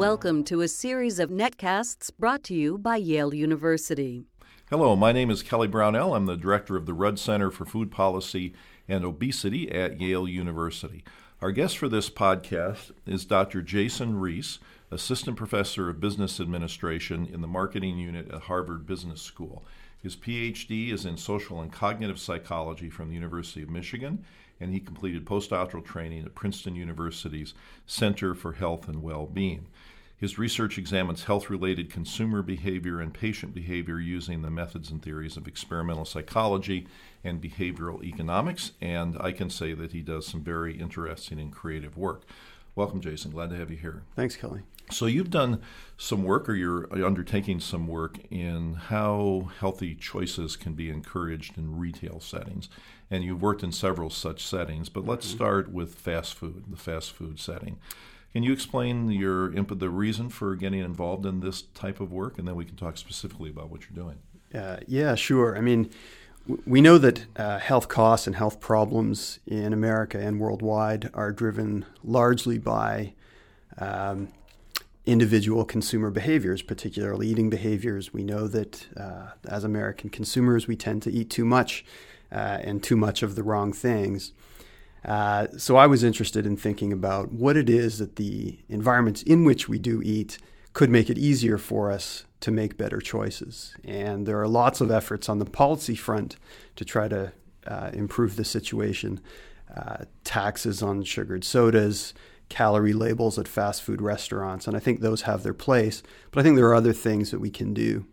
Welcome to a series of netcasts brought to you by Yale University. Hello, my name is Kelly Brownell. I'm the director of the Rudd Center for Food Policy and Obesity at Yale University. Our guest for this podcast is Dr. Jason Riis, assistant professor of business administration in the marketing unit at Harvard Business School. His PhD is in social and cognitive psychology from the University of Michigan, and he completed postdoctoral training at Princeton University's Center for Health and Well-being. His research examines health related consumer behavior and patient behavior using the methods and theories of experimental psychology and behavioral economics, and I can say that he does some very interesting and creative work. Welcome, Jason. Glad to have you here. Thanks, Kelly. So, you've done some work, or you're undertaking some work in how healthy choices can be encouraged in retail settings. And you've worked in several such settings, but let's mm-hmm. start with fast food, the fast food setting. Can you explain your the reason for getting involved in this type of work, and then we can talk specifically about what you're doing? Uh, yeah, sure. I mean, we know that uh, health costs and health problems in America and worldwide are driven largely by um, individual consumer behaviors, particularly eating behaviors. We know that uh, as American consumers, we tend to eat too much uh, and too much of the wrong things. Uh, so I was interested in thinking about what it is that the environments in which we do eat could make it easier for us to make better choices. And there are lots of efforts on the policy front to try to uh, improve the situation. Uh, taxes on sugared sodas, calorie labels at fast food restaurants, and I think those have their place. But I think there are other things that we can do.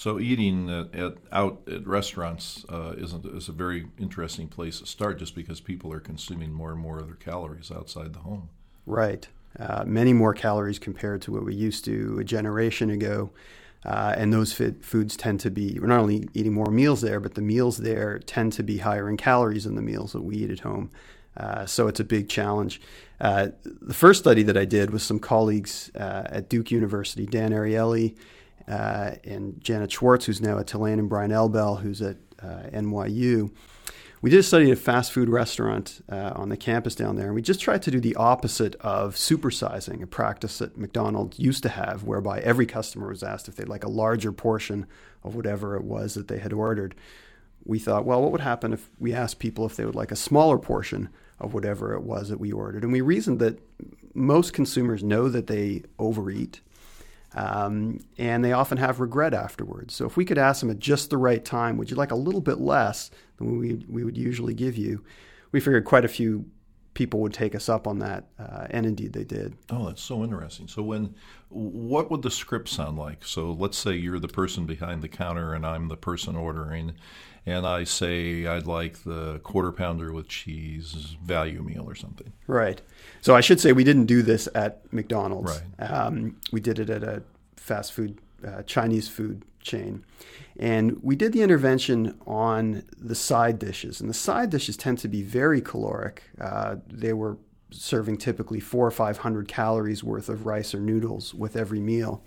So eating at, at, out at restaurants uh, is, a, is a very interesting place to start, just because people are consuming more and more of their calories outside the home. Right, uh, many more calories compared to what we used to a generation ago. Uh, and those foods tend to be, we're not only eating more meals there, but the meals there tend to be higher in calories than the meals that we eat at home. Uh, so it's a big challenge. Uh, the first study that I did was some colleagues uh, at Duke University, Dan Ariely uh, and Janet Schwartz, who's now at Tulane, and Brian Elbel, who's at uh, NYU. We did a study at a fast food restaurant uh, on the campus down there, and we just tried to do the opposite of supersizing, a practice that McDonald's used to have, whereby every customer was asked if they'd like a larger portion of whatever it was that they had ordered. We thought, well, what would happen if we asked people if they would like a smaller portion of whatever it was that we ordered? And we reasoned that most consumers know that they overeat um, and they often have regret afterwards. So if we could ask them at just the right time, would you like a little bit less than we, we would usually give you? We figured quite a few people would take us up on that, uh, and indeed they did. Oh, that's so interesting. So when, what would the script sound like? So let's say you're the person behind the counter, and I'm the person ordering, and I say I'd like the quarter pounder with cheese value meal or something. Right. So I should say we didn't do this at McDonald's. Right. Um, we did it at a fast food uh, Chinese food chain. And we did the intervention on the side dishes. And the side dishes tend to be very caloric. Uh, they were serving typically four or 500 calories worth of rice or noodles with every meal.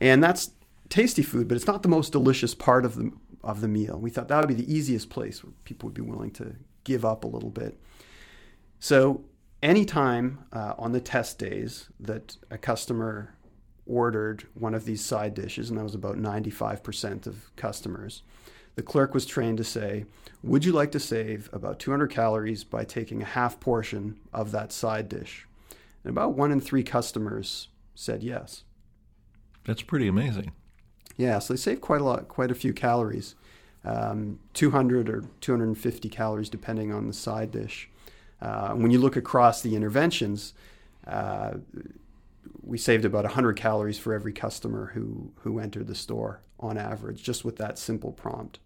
And that's tasty food, but it's not the most delicious part of the, of the meal. We thought that would be the easiest place where people would be willing to give up a little bit. So, anytime uh, on the test days that a customer ordered one of these side dishes, and that was about 95% of customers, the clerk was trained to say, Would you like to save about 200 calories by taking a half portion of that side dish? And about one in three customers said yes. That's pretty amazing. Yeah, so they save quite a lot, quite a few calories, um, 200 or 250 calories depending on the side dish. Uh, when you look across the interventions, uh, we saved about 100 calories for every customer who who entered the store on average, just with that simple prompt.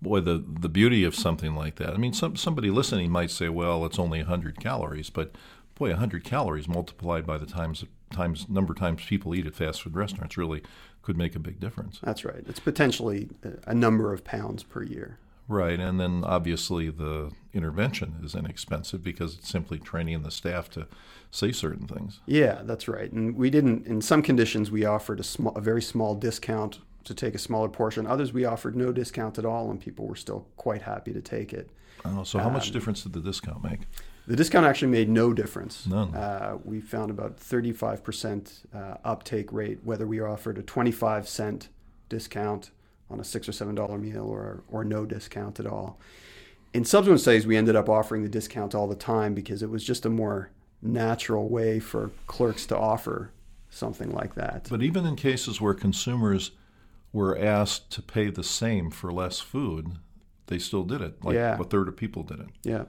Boy, the the beauty of something like that. I mean, some somebody listening might say, "Well, it's only 100 calories," but boy, 100 calories multiplied by the times times number of times people eat at fast food restaurants really could make a big difference. That's right. It's potentially a number of pounds per year. Right, and then obviously the intervention is inexpensive because it's simply training the staff to say certain things. Yeah, that's right. And we didn't. In some conditions, we offered a small, a very small discount to take a smaller portion. Others we offered no discount at all, and people were still quite happy to take it. Oh, so how um, much difference did the discount make? The discount actually made no difference. None. Uh, we found about 35% uh, uptake rate, whether we offered a 25 cent discount on a six or seven dollar meal or, or no discount at all. In subsequent studies, we ended up offering the discount all the time because it was just a more natural way for clerks to offer something like that. But even in cases where consumers were asked to pay the same for less food, they still did it. Like yeah. a third of people did it. Yeah.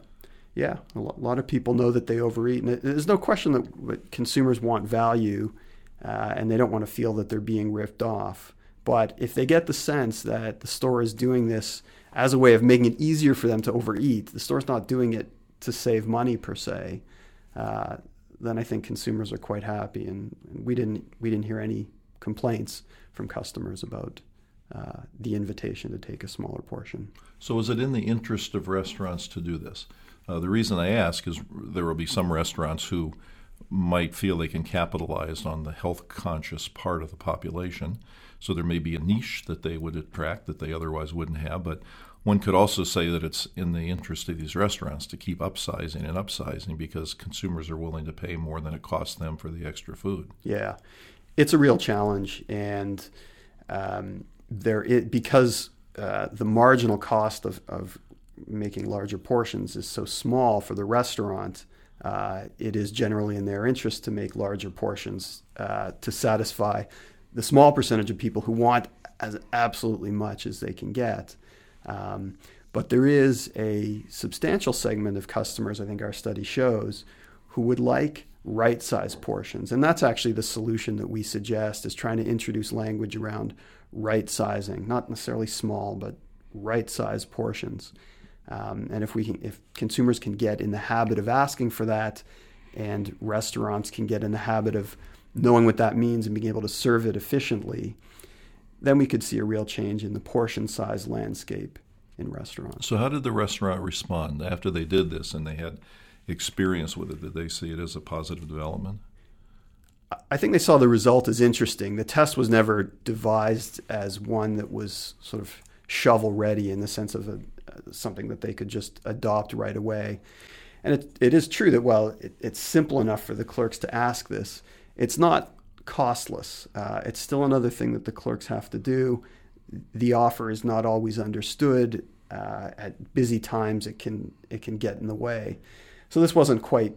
Yeah. A lot of people know that they overeat. And there's no question that consumers want value uh, and they don't want to feel that they're being ripped off. But if they get the sense that the store is doing this as a way of making it easier for them to overeat, the store's not doing it to save money per se, uh, then I think consumers are quite happy. And, and we didn't we didn't hear any complaints from customers about uh, the invitation to take a smaller portion. So, is it in the interest of restaurants to do this? Uh, the reason I ask is there will be some restaurants who might feel they can capitalize on the health conscious part of the population. So, there may be a niche that they would attract that they otherwise wouldn't have. But one could also say that it's in the interest of these restaurants to keep upsizing and upsizing because consumers are willing to pay more than it costs them for the extra food. Yeah, it's a real challenge, and um, there because uh, the marginal cost of, of making larger portions is so small for the restaurant. Uh, it is generally in their interest to make larger portions uh, to satisfy the small percentage of people who want as absolutely much as they can get. Um, but there is a substantial segment of customers, I think our study shows, who would like right size portions. And that's actually the solution that we suggest is trying to introduce language around right sizing, not necessarily small, but right size portions. Um, and if we can, if consumers can get in the habit of asking for that, and restaurants can get in the habit of knowing what that means and being able to serve it efficiently, then we could see a real change in the portion size landscape in restaurants. So, how did the restaurant respond after they did this and they had experience with it? Did they see it as a positive development? I think they saw the result as interesting. The test was never devised as one that was sort of shovel ready in the sense of a, something that they could just adopt right away. And it, it is true that while it, it's simple enough for the clerks to ask this, it's not costless. Uh, it's still another thing that the clerks have to do. The offer is not always understood. Uh, at busy times, it can it can get in the way. So this wasn't quite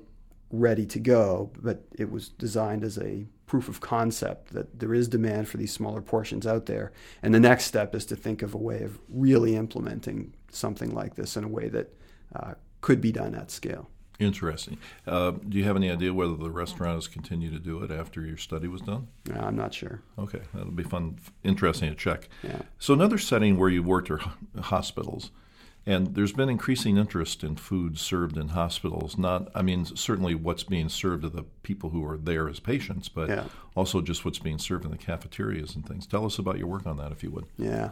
ready to go, but it was designed as a proof of concept that there is demand for these smaller portions out there. And the next step is to think of a way of really implementing something like this in a way that uh, could be done at scale. Interesting. Uh, do you have any idea whether the restaurant has continued to do it after your study was done? No, I'm not sure. Okay, that'll be fun, interesting to check. Yeah. So another setting where you worked are hospitals. And there's been increasing interest in food served in hospitals. Not, I mean, certainly what's being served to the people who are there as patients, but yeah. also just what's being served in the cafeterias and things. Tell us about your work on that, if you would. Yeah.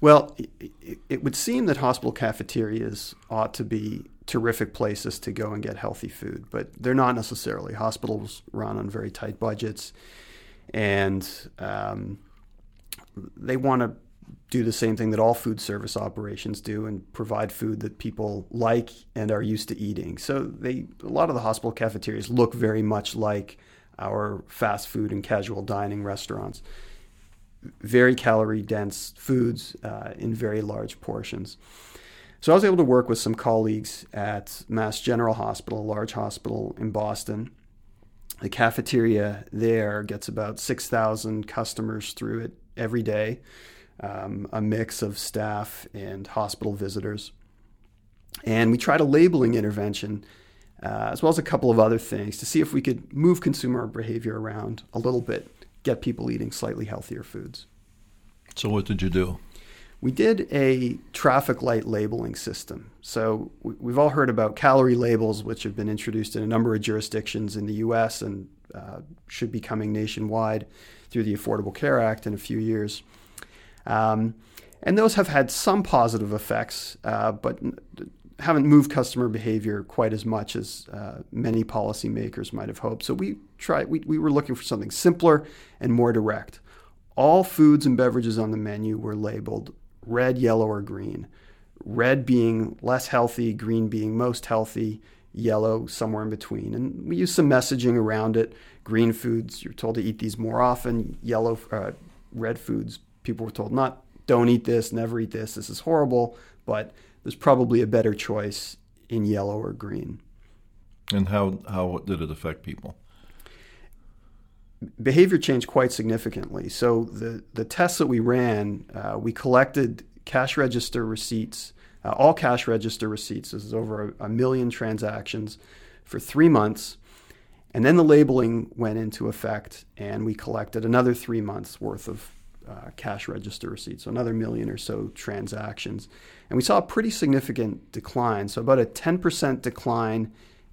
Well, it, it would seem that hospital cafeterias ought to be terrific places to go and get healthy food, but they're not necessarily. Hospitals run on very tight budgets, and um, they want to do the same thing that all food service operations do and provide food that people like and are used to eating. So they a lot of the hospital cafeterias look very much like our fast food and casual dining restaurants. Very calorie dense foods uh, in very large portions. So I was able to work with some colleagues at Mass General Hospital, a large hospital in Boston. The cafeteria there gets about 6,000 customers through it every day um, a mix of staff and hospital visitors. And we tried a labeling intervention uh, as well as a couple of other things to see if we could move consumer behavior around a little bit, get people eating slightly healthier foods. So, what did you do? We did a traffic light labeling system. So, we've all heard about calorie labels, which have been introduced in a number of jurisdictions in the US and uh, should be coming nationwide through the Affordable Care Act in a few years. Um, and those have had some positive effects, uh, but haven't moved customer behavior quite as much as uh, many policymakers might have hoped. So we tried. We, we were looking for something simpler and more direct. all foods and beverages on the menu were labeled red, yellow, or green. Red being less healthy, green being most healthy, yellow somewhere in between. And we use some messaging around it. Green foods, you're told to eat these more often. Yellow, uh, red foods, people were told not, don't eat this, never eat this, this is horrible. But there's probably a better choice in yellow or green. And how, how did it affect people? Behavior changed quite significantly. So the, the tests that we ran, uh, we collected cash register receipts, uh, all cash register receipts. This is over a, a million transactions for three months. And then the labeling went into effect, and we collected another three months worth of uh, cash register receipts, so another million or so transactions. And we saw a pretty significant decline, so about a 10% decline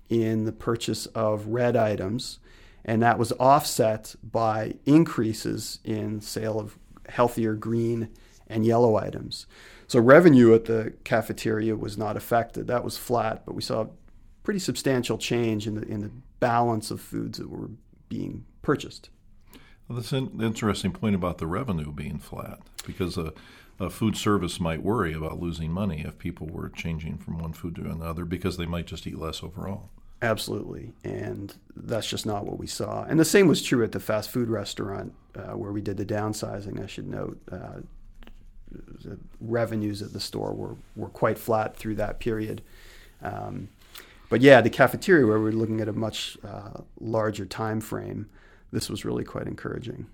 in the purchase of red items, and that was offset by increases in sale of healthier green and yellow items. So revenue at the cafeteria was not affected. That was flat, but we saw a pretty substantial change in the in the balance of foods that were being purchased. Well, that's an interesting point about the revenue being flat because a, a, food service might worry about losing money if people were changing from one food to another because they might just eat less overall. Absolutely. And that's just not what we saw. And the same was true at the fast food restaurant uh, where we did the downsizing, I should note. Uh, the revenues at the store were, were quite flat through that period. Um, but yeah, the cafeteria, where we are looking at a much uh, larger time frame, this was really quite encouraging.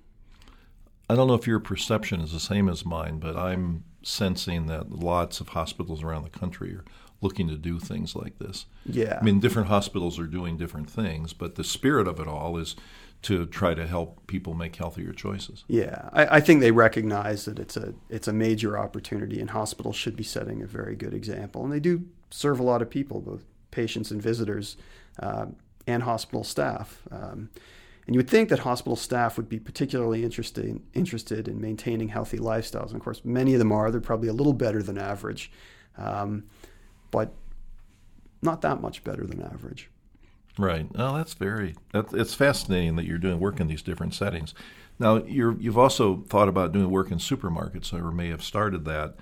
I don't know if your perception is the same as mine, but I'm sensing that lots of hospitals around the country are looking to do things like this. Yeah. I mean, different hospitals are doing different things, but the spirit of it all is to try to help people make healthier choices. Yeah, I, I, think they recognize that it's a it's a major opportunity, and hospitals should be setting a very good example. And they do serve a lot of people, both patients and visitors, uh, and hospital staff. Um, and you would think that hospital staff would be particularly interested, interested in maintaining healthy lifestyles. And of course, many of them are. They're probably a little better than average, um, but not that much better than average. Right. Well, that's very. That, it's fascinating that you're doing work in these different settings. Now, you have also thought about doing work in supermarkets, or may have started that.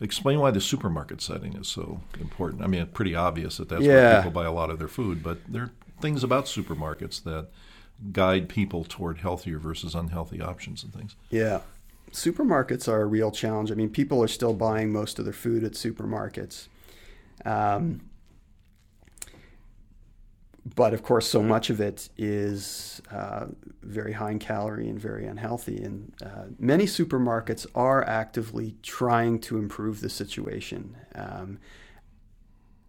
Explain why the supermarket setting is so important. I mean, it's pretty obvious that that's yeah. where people buy a lot of their food, but there are things about supermarkets that guide people toward healthier versus unhealthy options and things. Yeah. Supermarkets are a real challenge. I mean, people are still buying most of their food at supermarkets. Um, but of course, so much of it is uh, very high in calorie and very unhealthy. And uh, many supermarkets are actively trying to improve the situation. Um,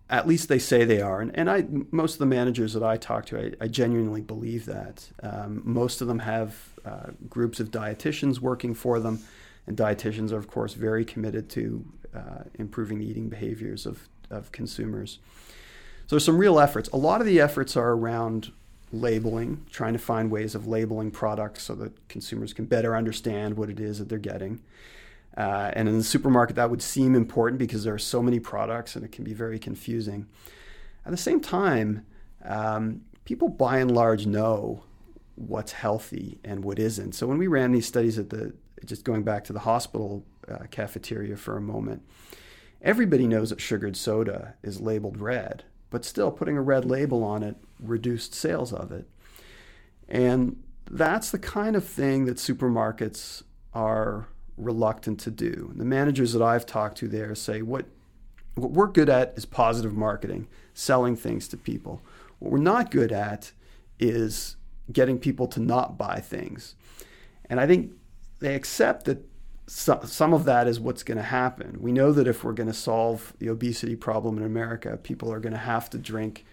at least they say they are. And, and I, most of the managers that I talk to, I, I genuinely believe that. Um, most of them have uh, groups of dietitians working for them, and dietitians are, of course, very committed to uh, improving the eating behaviors of, of consumers. So there's some real efforts. A lot of the efforts are around labeling, trying to find ways of labeling products so that consumers can better understand what it is that they're getting. Uh, and in the supermarket, that would seem important because there are so many products and it can be very confusing. At the same time, um, people by and large know what's healthy and what isn't. So when we ran these studies at the, just going back to the hospital uh, cafeteria for a moment, everybody knows that sugared soda is labeled red, but still putting a red label on it reduced sales of it. And that's the kind of thing that supermarkets are reluctant to do. The managers that I've talked to there say what what we're good at is positive marketing, selling things to people. What we're not good at is getting people to not buy things. And I think they accept that some of that is what's going to happen. We know that if we're going to solve the obesity problem in America, people are going to have to drink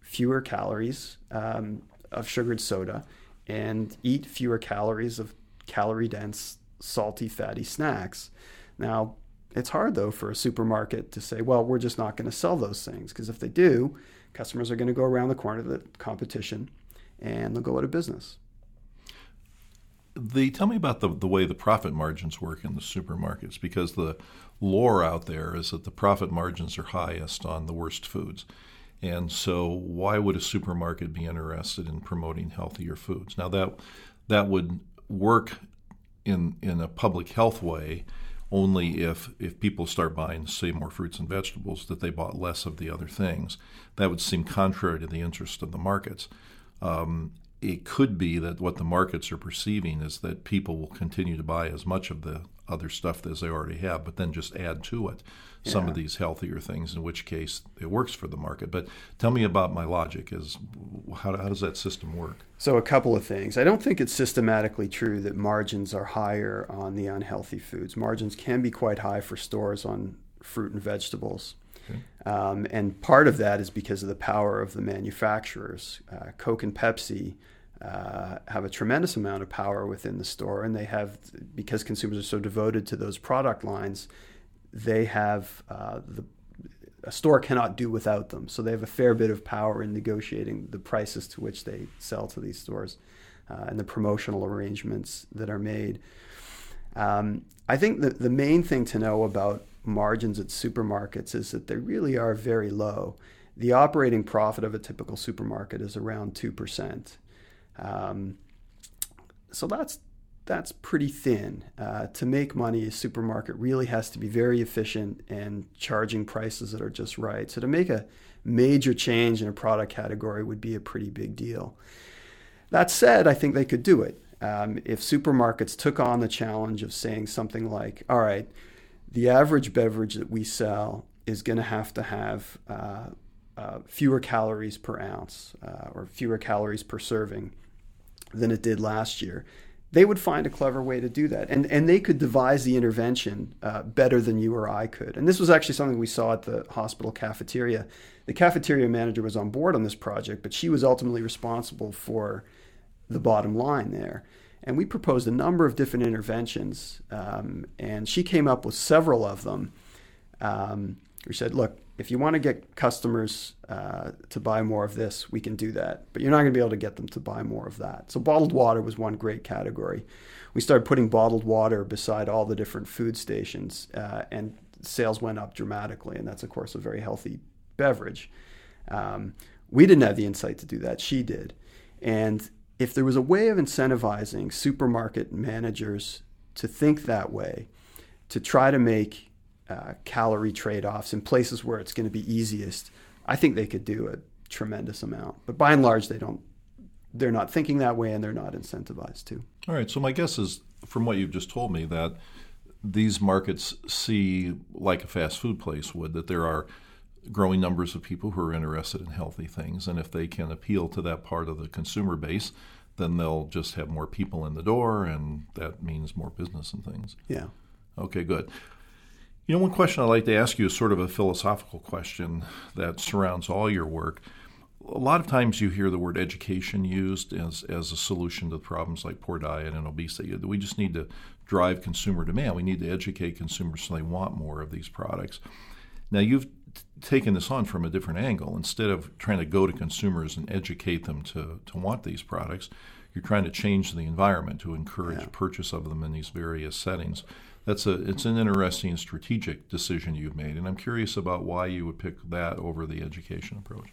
fewer calories um, of sugared soda and eat fewer calories of calorie dense salty, fatty snacks. Now, it's hard though for a supermarket to say, well, we're just not going to sell those things because if they do, customers are going to go around the corner to the competition and they'll go out of business. The, tell me about the, the way the profit margins work in the supermarkets because the lore out there is that the profit margins are highest on the worst foods. And so, why would a supermarket be interested in promoting healthier foods? Now, that that would work in in a public health way only if if people start buying say more fruits and vegetables that they bought less of the other things. That would seem contrary to the interest of the markets. Um, it could be that what the markets are perceiving is that people will continue to buy as much of the other stuff as they already have, but then just add to it yeah. some of these healthier things, in which case it works for the market. But tell me about my logic is how, how does that system work? So a couple of things. I don't think it's systematically true that margins are higher on the unhealthy foods. Margins can be quite high for stores on fruit and vegetables. Um, and part of that is because of the power of the manufacturers. Uh, Coke and Pepsi uh, have a tremendous amount of power within the store, and they have because consumers are so devoted to those product lines, they have uh, the a store cannot do without them. So they have a fair bit of power in negotiating the prices to which they sell to these stores uh, and the promotional arrangements that are made. Um, I think that the main thing to know about margins at supermarkets is that they really are very low. The operating profit of a typical supermarket is around 2%. Um, so that's that's pretty thin. Uh, to make money, a supermarket really has to be very efficient and charging prices that are just right. So to make a major change in a product category would be a pretty big deal. That said, I think they could do it. Um, if supermarkets took on the challenge of saying something like, all right, the average beverage that we sell is going to have to have uh, uh, fewer calories per ounce uh, or fewer calories per serving than it did last year. They would find a clever way to do that, and and they could devise the intervention uh, better than you or I could. And this was actually something we saw at the hospital cafeteria. The cafeteria manager was on board on this project, but she was ultimately responsible for the bottom line there. And we proposed a number of different interventions, um, and she came up with several of them. Um, we said, look, if you want to get customers uh, to buy more of this, we can do that. But you're not going to be able to get them to buy more of that. So bottled water was one great category. We started putting bottled water beside all the different food stations, uh, and sales went up dramatically. And that's, of course, a very healthy beverage. Um, we didn't have the insight to do that. She did. And if there was a way of incentivizing supermarket managers to think that way, to try to make uh, calorie trade offs in places where it's going to be easiest, I think they could do a tremendous amount. But by and large, they don't. They're not thinking that way, and they're not incentivized to. All right. So my guess is, from what you've just told me, that these markets see, like a fast food place would, that there are growing numbers of people who are interested in healthy things, and if they can appeal to that part of the consumer base, then they'll just have more people in the door, and that means more business and things. Yeah. Okay, good. You know, one question I'd like to ask you is sort of a philosophical question that surrounds all your work. A lot of times you hear the word education used as, as a solution to problems like poor diet and obesity. We just need to drive consumer demand. We need to educate consumers so they want more of these products. Now, you've taken this on from a different angle. Instead of trying to go to consumers and educate them to, to want these products, you're trying to change the environment to encourage yeah. purchase of them in these various settings that's a it's an interesting strategic decision you've made, and I'm curious about why you would pick that over the education approach.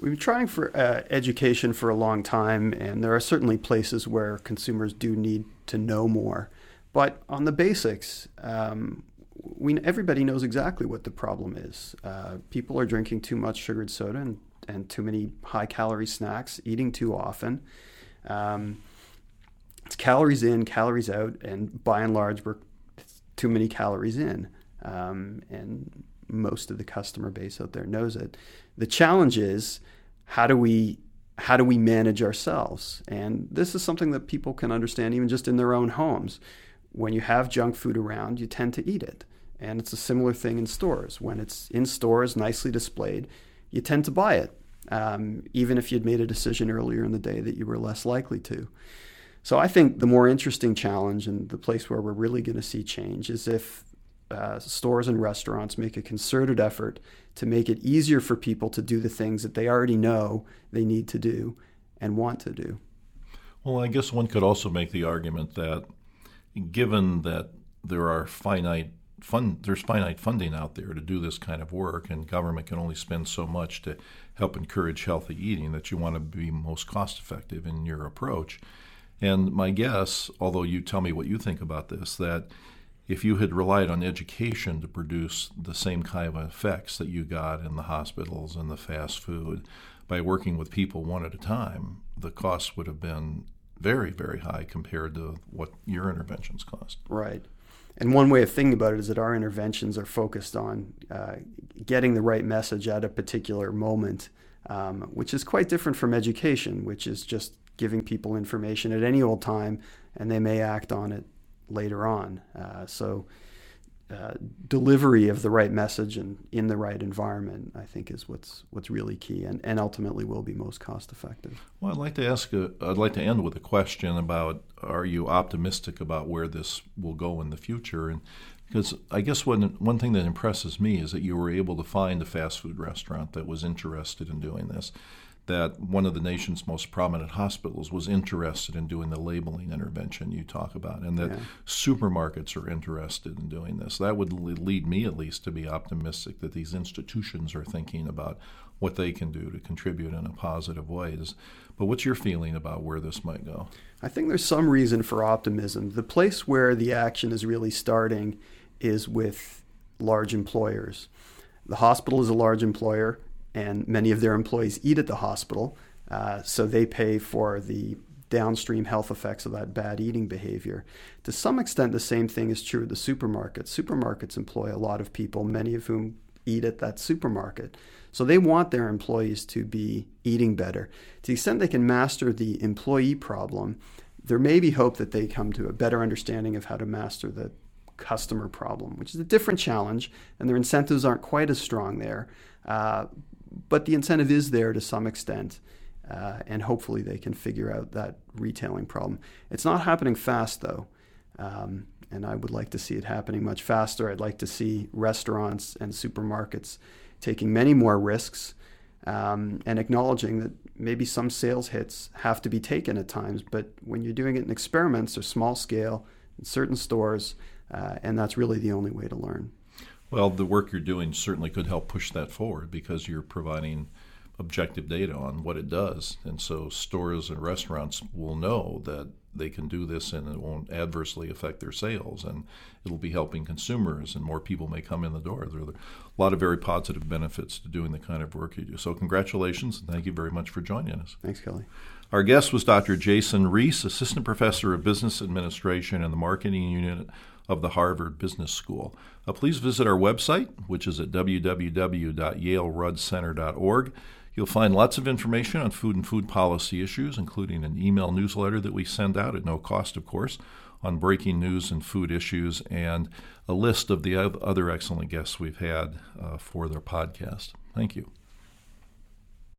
We've been trying for uh, education for a long time, and there are certainly places where consumers do need to know more. But on the basics, um, we everybody knows exactly what the problem is. Uh, people are drinking too much sugared soda and, and too many high calorie snacks, eating too often. Um, it's calories in, calories out, and by and large, we're too many calories in. Um, and most of the customer base out there knows it. The challenge is how do we how do we manage ourselves? And this is something that people can understand even just in their own homes. When you have junk food around, you tend to eat it. And it's a similar thing in stores. When it's in stores, nicely displayed, you tend to buy it, um, even if you'd made a decision earlier in the day that you were less likely to. So I think the more interesting challenge and the place where we're really going to see change is if uh, stores and restaurants make a concerted effort to make it easier for people to do the things that they already know they need to do and want to do. Well, I guess one could also make the argument that given that there are finite fund there's finite funding out there to do this kind of work and government can only spend so much to help encourage healthy eating that you want to be most cost effective in your approach And my guess, although you tell me what you think about this, that if you had relied on education to produce the same kind of effects that you got in the hospitals and the fast food by working with people one at a time, the costs would have been very, very high compared to what your interventions cost. Right. And one way of thinking about it is that our interventions are focused on uh, getting the right message at a particular moment, um, which is quite different from education, which is just giving people information at any old time and they may act on it later on. Uh, so, uh, delivery of the right message and in the right environment, I think, is what's what's really key, and, and ultimately will be most cost effective. Well, I'd like to ask. I'd like to end with a question about: Are you optimistic about where this will go in the future? And because I guess one one thing that impresses me is that you were able to find a fast food restaurant that was interested in doing this that one of the nation's most prominent hospitals was interested in doing the labeling intervention you talk about, and that yeah. supermarkets are interested in doing this. That would lead me, at least, to be optimistic that these institutions are thinking about what they can do to contribute in a positive way. But what's your feeling about where this might go? I think there's some reason for optimism. The place where the action is really starting is with large employers. The hospital is a large employer and many of their employees eat at the hospital, uh, so they pay for the downstream health effects of that bad eating behavior. To some extent, the same thing is true of the supermarkets. Supermarkets employ a lot of people, many of whom eat at that supermarket. So they want their employees to be eating better. To the extent they can master the employee problem, there may be hope that they come to a better understanding of how to master the customer problem, which is a different challenge, and their incentives aren't quite as strong there. Uh, but the incentive is there to some extent. Uh, and hopefully they can figure out that retailing problem. It's not happening fast though, um, and I would like to see it happening much faster. I'd like to see restaurants and supermarkets taking many more risks um, and acknowledging that maybe some sales hits have to be taken at times. But when you're doing it in experiments or small scale in certain stores, uh, and that's really the only way to learn. Well, the work you're doing certainly could help push that forward because you're providing objective data on what it does. And so stores and restaurants will know that they can do this and it won't adversely affect their sales and it'll be helping consumers and more people may come in the door. There are a lot of very positive benefits to doing the kind of work you do. So congratulations and thank you very much for joining us. Thanks, Kelly. Our guest was Dr. Jason Riis, Assistant Professor of Business Administration in the Marketing Unit of the Harvard Business School. Uh, please visit our website, which is at www.yaleruddcenter.org. You'll find lots of information on food and food policy issues, including an email newsletter that we send out at no cost, of course, on breaking news and food issues, and a list of the other excellent guests we've had uh, for their podcast. Thank you.